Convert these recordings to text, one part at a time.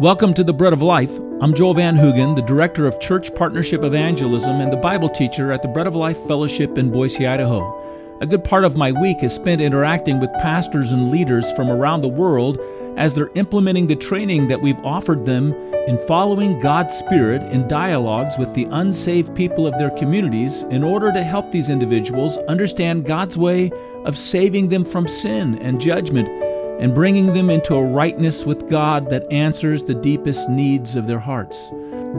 Welcome to the Bread of Life. I'm Joel Van Hoogen, the Director of Church Partnership Evangelism and the Bible teacher at the Bread of Life Fellowship in Boise, Idaho. A good part of my week is spent interacting with pastors and leaders from around the world as they're implementing the training that we've offered them in following God's Spirit in dialogues with the unsaved people of their communities in order to help these individuals understand God's way of saving them from sin and judgment and bringing them into a rightness with God that answers the deepest needs of their hearts.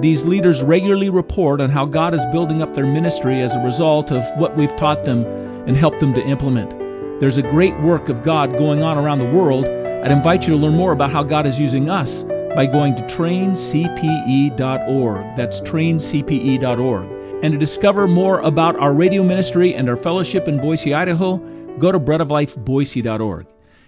These leaders regularly report on how God is building up their ministry as a result of what we've taught them and helped them to implement. There's a great work of God going on around the world. I'd invite you to learn more about how God is using us by going to traincpe.org. That's traincpe.org. And to discover more about our radio ministry and our fellowship in Boise, Idaho, go to breadoflifeboise.org.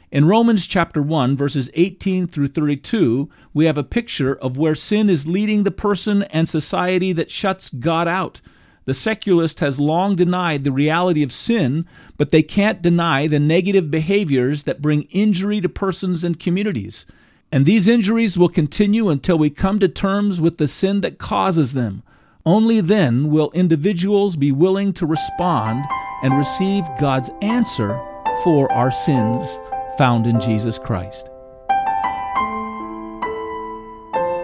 In Romans chapter 1, verses 18 through 32, we have a picture of where sin is leading the person and society that shuts God out. The secularist has long denied the reality of sin, but they can't deny the negative behaviors that bring injury to persons and communities. And these injuries will continue until we come to terms with the sin that causes them. Only then will individuals be willing to respond and receive God's answer for our sins found in Jesus Christ.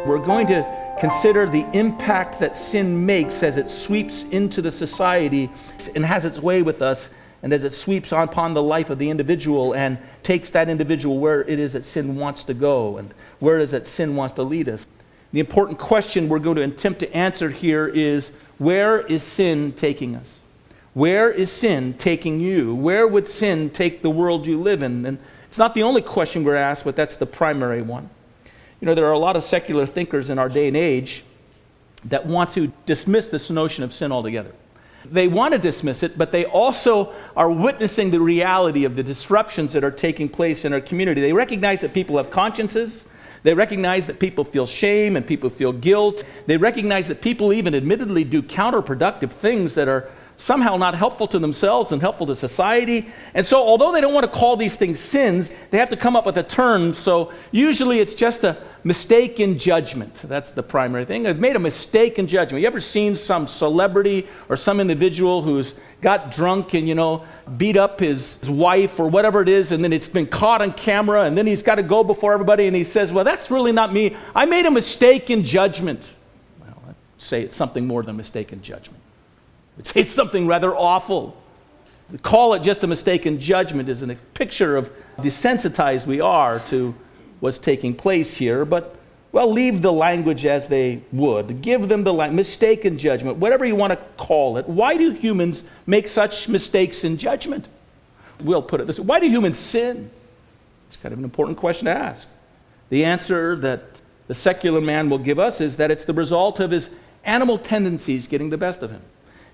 We're going to consider the impact that sin makes as it sweeps into the society and has its way with us, and as it sweeps upon the life of the individual and takes that individual where it is that sin wants to go and where it is that sin wants to lead us. The important question we're going to attempt to answer here is where is sin taking us? Where is sin taking you? Where would sin take the world you live in? And it's not the only question we're asked, but that's the primary one. You know, there are a lot of secular thinkers in our day and age that want to dismiss this notion of sin altogether. They want to dismiss it, but they also are witnessing the reality of the disruptions that are taking place in our community. They recognize that people have consciences. They recognize that people feel shame and people feel guilt. They recognize that people even admittedly do counterproductive things that are somehow not helpful to themselves and helpful to society. And so, although they don't want to call these things sins, they have to come up with a term. So, usually it's just a mistake in judgment. That's the primary thing. They've made a mistake in judgment. You ever seen some celebrity or some individual who's got drunk and, you know, beat up his, wife or whatever it is, and then it's been caught on camera, and then he's got to go before everybody and he says, Well, that's really not me. I made a mistake in judgment. Well, I'd say it's something more than a mistake in judgment. It's something rather awful. To call it just a mistaken judgment is a picture of desensitized we are to what's taking place here, but well, leave the language as they would. Give them the language, mistaken judgment, whatever you want to call it. Why do humans make such mistakes in judgment? We'll put it this way Why do humans sin? It's kind of an important question to ask. The answer that the secular man will give us is that it's the result of his animal tendencies getting the best of him.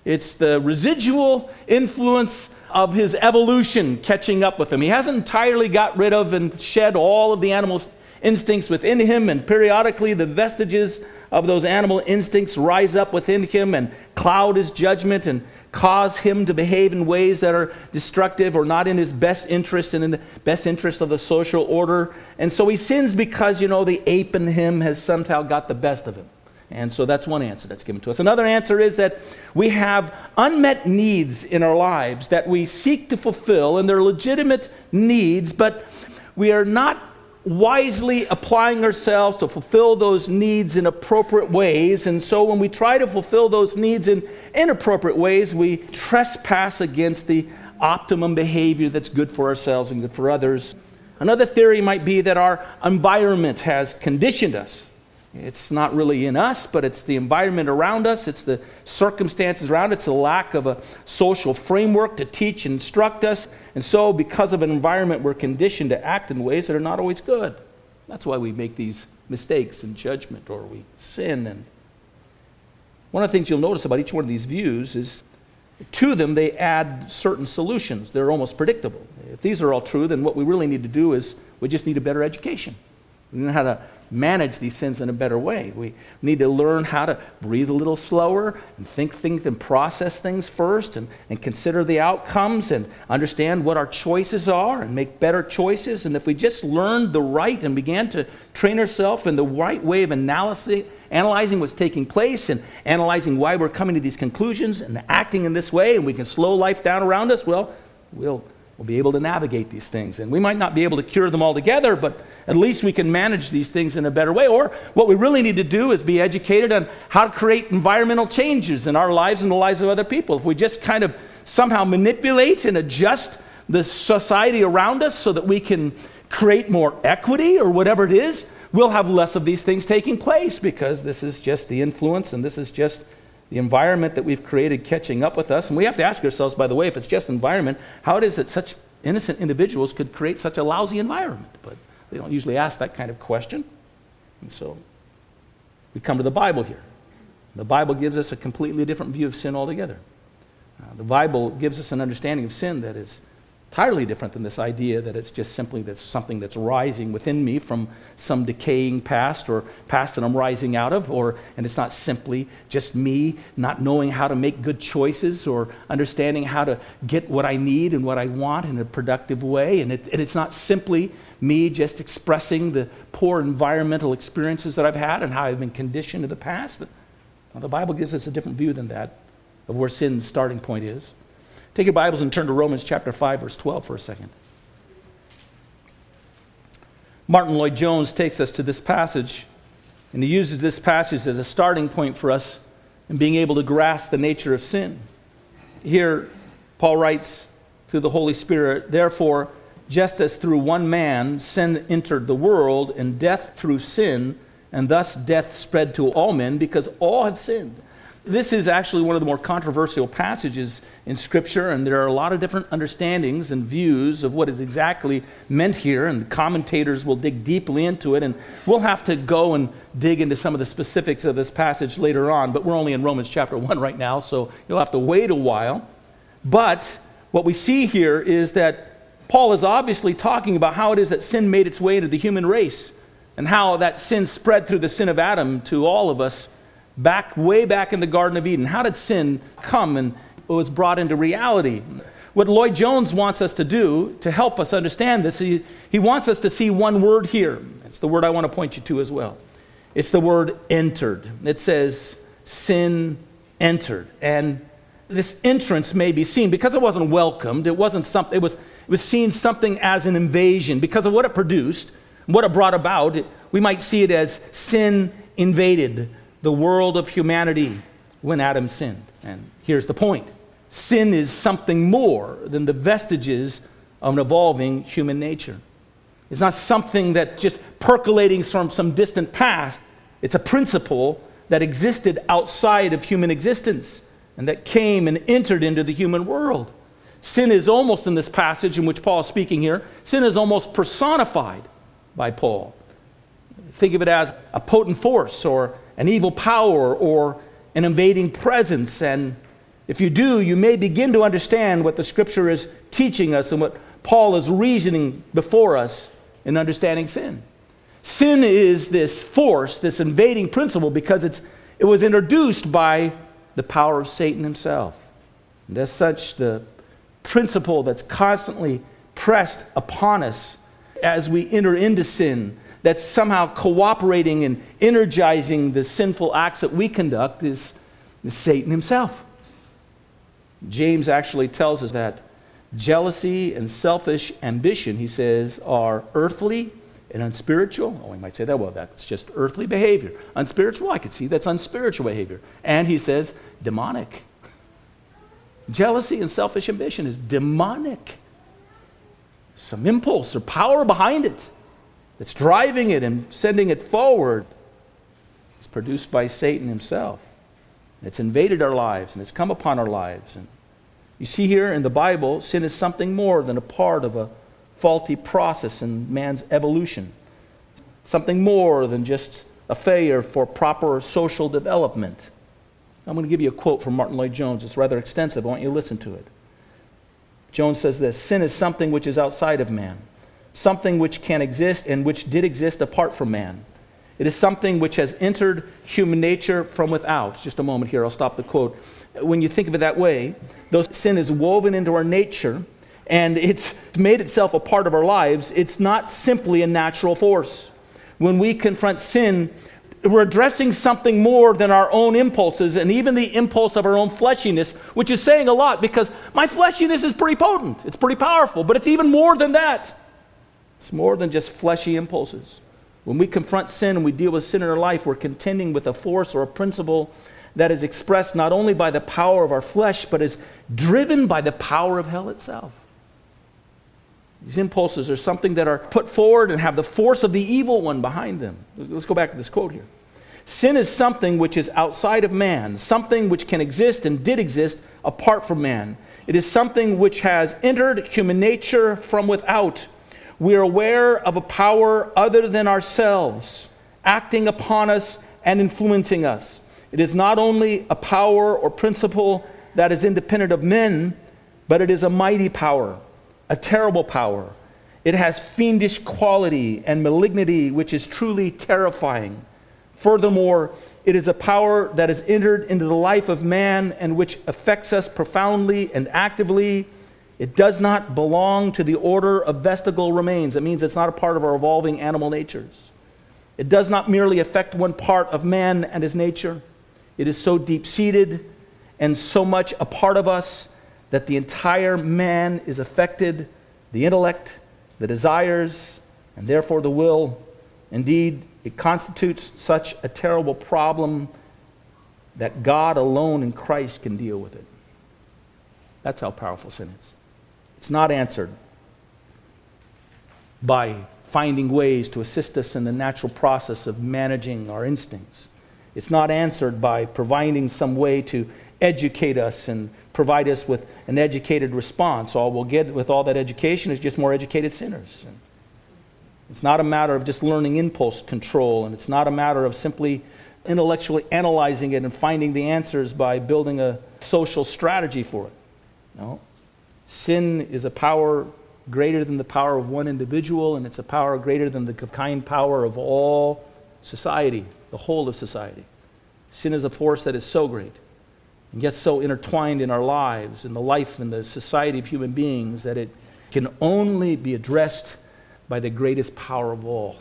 It's the residual influence of his evolution catching up with him. He hasn't entirely got rid of and shed all of the animal instincts within him, and periodically the vestiges of those animal instincts rise up within him and cloud his judgment and cause him to behave in ways that are destructive or not in his best interest and in the best interest of the social order. And so he sins because, you know, the ape in him has somehow got the best of him. And so that's one answer that's given to us. Another answer is that we have unmet needs in our lives that we seek to fulfill, and they're legitimate needs, but we are not wisely applying ourselves to fulfill those needs in appropriate ways. And so when we try to fulfill those needs in inappropriate ways, we trespass against the optimum behavior that's good for ourselves and good for others. Another theory might be that our environment has conditioned us it's not really in us, but it's the environment around us, it's the circumstances around, it's the lack of a social framework to teach and instruct us. And so, because of an environment, we're conditioned to act in ways that are not always good. That's why we make these mistakes in judgment or we sin. And one of the things you'll notice about each one of these views is to them they add certain solutions. They're almost predictable. If these are all true, then what we really need to do is we just need a better education. We know how to manage these sins in a better way. We need to learn how to breathe a little slower and think things and process things first and, and consider the outcomes and understand what our choices are and make better choices. And if we just learned the right and began to train ourselves in the right way of analysis, analyzing what's taking place and analyzing why we're coming to these conclusions and acting in this way, and we can slow life down around us, well, we'll, we'll be able to navigate these things. And we might not be able to cure them altogether, but at least we can manage these things in a better way. Or what we really need to do is be educated on how to create environmental changes in our lives and the lives of other people. If we just kind of somehow manipulate and adjust the society around us so that we can create more equity or whatever it is, we'll have less of these things taking place because this is just the influence and this is just the environment that we've created catching up with us. And we have to ask ourselves, by the way, if it's just environment, how it is that such innocent individuals could create such a lousy environment. But they don't usually ask that kind of question. And so we come to the Bible here. The Bible gives us a completely different view of sin altogether. Uh, the Bible gives us an understanding of sin that is entirely different than this idea that it's just simply that's something that's rising within me from some decaying past or past that I'm rising out of, or and it's not simply just me not knowing how to make good choices or understanding how to get what I need and what I want in a productive way, and, it, and it's not simply me just expressing the poor environmental experiences that I've had and how I've been conditioned in the past. Well, the Bible gives us a different view than that of where sin's starting point is. Take your Bibles and turn to Romans chapter 5, verse 12 for a second. Martyn Lloyd-Jones takes us to this passage, and he uses this passage as a starting point for us in being able to grasp the nature of sin. Here, Paul writes through the Holy Spirit, Therefore, just as through one man sin entered the world, and death through sin, and thus death spread to all men because all have sinned. This is actually one of the more controversial passages in Scripture, and there are a lot of different understandings and views of what is exactly meant here, and commentators will dig deeply into it, and we'll have to go and dig into some of the specifics of this passage later on, but we're only in Romans chapter 1 right now, so you'll have to wait a while. But what we see here is that Paul is obviously talking about how it is that sin made its way into the human race and how that sin spread through the sin of Adam to all of us back way back in the Garden of Eden. How did sin come and was brought into reality? What Lloyd Jones wants us to do to help us understand this, he, he wants us to see one word here. It's the word I want to point you to as well. It's the word entered. It says, sin entered. And this entrance may be seen because it wasn't welcomed, it wasn't something, it was it was seen something as an invasion because of what it produced, what it brought about. It, we might see it as sin invaded the world of humanity when Adam sinned. And here's the point sin is something more than the vestiges of an evolving human nature. It's not something that just percolating from some distant past. It's a principle that existed outside of human existence and that came and entered into the human world. Sin is almost in this passage in which Paul is speaking here, sin is almost personified by Paul. Think of it as a potent force or an evil power or an invading presence. And if you do, you may begin to understand what the scripture is teaching us and what Paul is reasoning before us in understanding sin. Sin is this force, this invading principle, because it's, it was introduced by the power of Satan himself. And as such, the principle that's constantly pressed upon us as we enter into sin, that's somehow cooperating and energizing the sinful acts that we conduct, is, is Satan himself. James actually tells us that jealousy and selfish ambition, he says, are earthly and unspiritual. Oh, we might say that, well, that's just earthly behavior. Unspiritual, I could see that's unspiritual behavior. And he says, demonic. Jealousy and selfish ambition is demonic. Some impulse or power behind it that's driving it and sending it forward. It's produced by Satan himself. It's invaded our lives and it's come upon our lives. And you see here in the Bible, sin is something more than a part of a faulty process in man's evolution, something more than just a failure for proper social development. I'm going to give you a quote from Martyn Lloyd-Jones. It's rather extensive. I want you to listen to it. Jones says this Sin is something which is outside of man, something which can exist and which did exist apart from man. It is something which has entered human nature from without. Just a moment here, I'll stop the quote. When you think of it that way, though sin is woven into our nature and it's made itself a part of our lives, it's not simply a natural force. When we confront sin, we're addressing something more than our own impulses and even the impulse of our own fleshiness, which is saying a lot because my fleshiness is pretty potent. It's pretty powerful, but it's even more than that. It's more than just fleshy impulses. When we confront sin and we deal with sin in our life, we're contending with a force or a principle that is expressed not only by the power of our flesh, but is driven by the power of hell itself. These impulses are something that are put forward and have the force of the evil one behind them. Let's go back to this quote here. Sin is something which is outside of man, something which can exist and did exist apart from man. It is something which has entered human nature from without. We are aware of a power other than ourselves acting upon us and influencing us. It is not only a power or principle that is independent of men, but it is a mighty power a terrible power. It has fiendish quality and malignity, which is truly terrifying. Furthermore, it is a power that has entered into the life of man and which affects us profoundly and actively. It does not belong to the order of vestigial remains. It means it's not a part of our evolving animal natures. It does not merely affect one part of man and his nature. It is so deep seated and so much a part of us that the entire man is affected the intellect, the desires, and therefore the will. Indeed, it constitutes such a terrible problem that God alone in Christ can deal with it. That's how powerful sin is. It's not answered by finding ways to assist us in the natural process of managing our instincts. It's not answered by providing some way to educate us and provide us with an educated response. All we'll get with all that education is just more educated sinners. It's not a matter of just learning impulse control, and it's not a matter of simply intellectually analyzing it and finding the answers by building a social strategy for it. No. Sin is a power greater than the power of one individual, and it's a power greater than the kind power of all society, the whole of society. Sin is a force that is so great and yet so intertwined in our lives, in the life and the society of human beings, that it can only be addressed by the greatest power of all,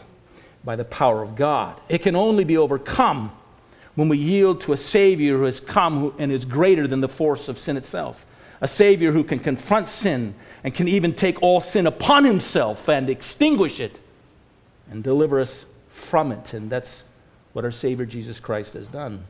by the power of God. It can only be overcome when we yield to a Savior who has come and is greater than the force of sin itself. A Savior who can confront sin and can even take all sin upon himself and extinguish it and deliver us from it. And that's what our Savior Jesus Christ has done.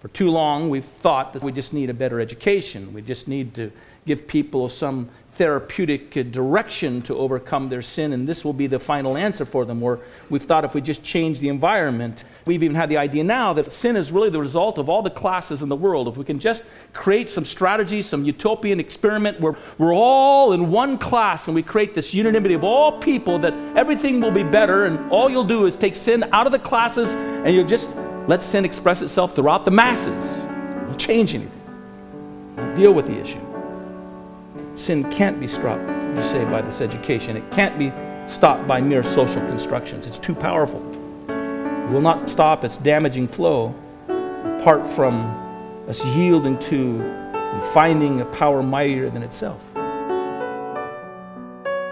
For too long, we've thought that we just need a better education. We just need to give people some therapeutic uh, direction to overcome their sin, and this will be the final answer for them. Or we've thought if we just change the environment, we've even had the idea now that sin is really the result of all the classes in the world. If we can just create some strategy, some utopian experiment where we're all in one class and we create this unanimity of all people, that everything will be better, and all you'll do is take sin out of the classes and you'll just let sin express itself throughout the masses. Don't change anything. Don't deal with the issue. Sin can't be stopped, you say, by this education. It can't be stopped by mere social constructions. It's too powerful. It will not stop its damaging flow apart from us yielding to and finding a power mightier than itself.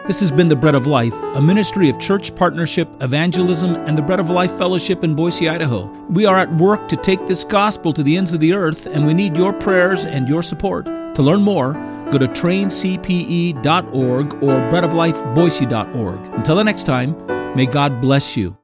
This has been The Bread of Life, a ministry of church partnership, evangelism, and the Bread of Life Fellowship in Boise, Idaho. We are at work to take this gospel to the ends of the earth, and we need your prayers and your support. To learn more, go to traincpe.org or breadoflifeboise.org. Until the next time, may God bless you.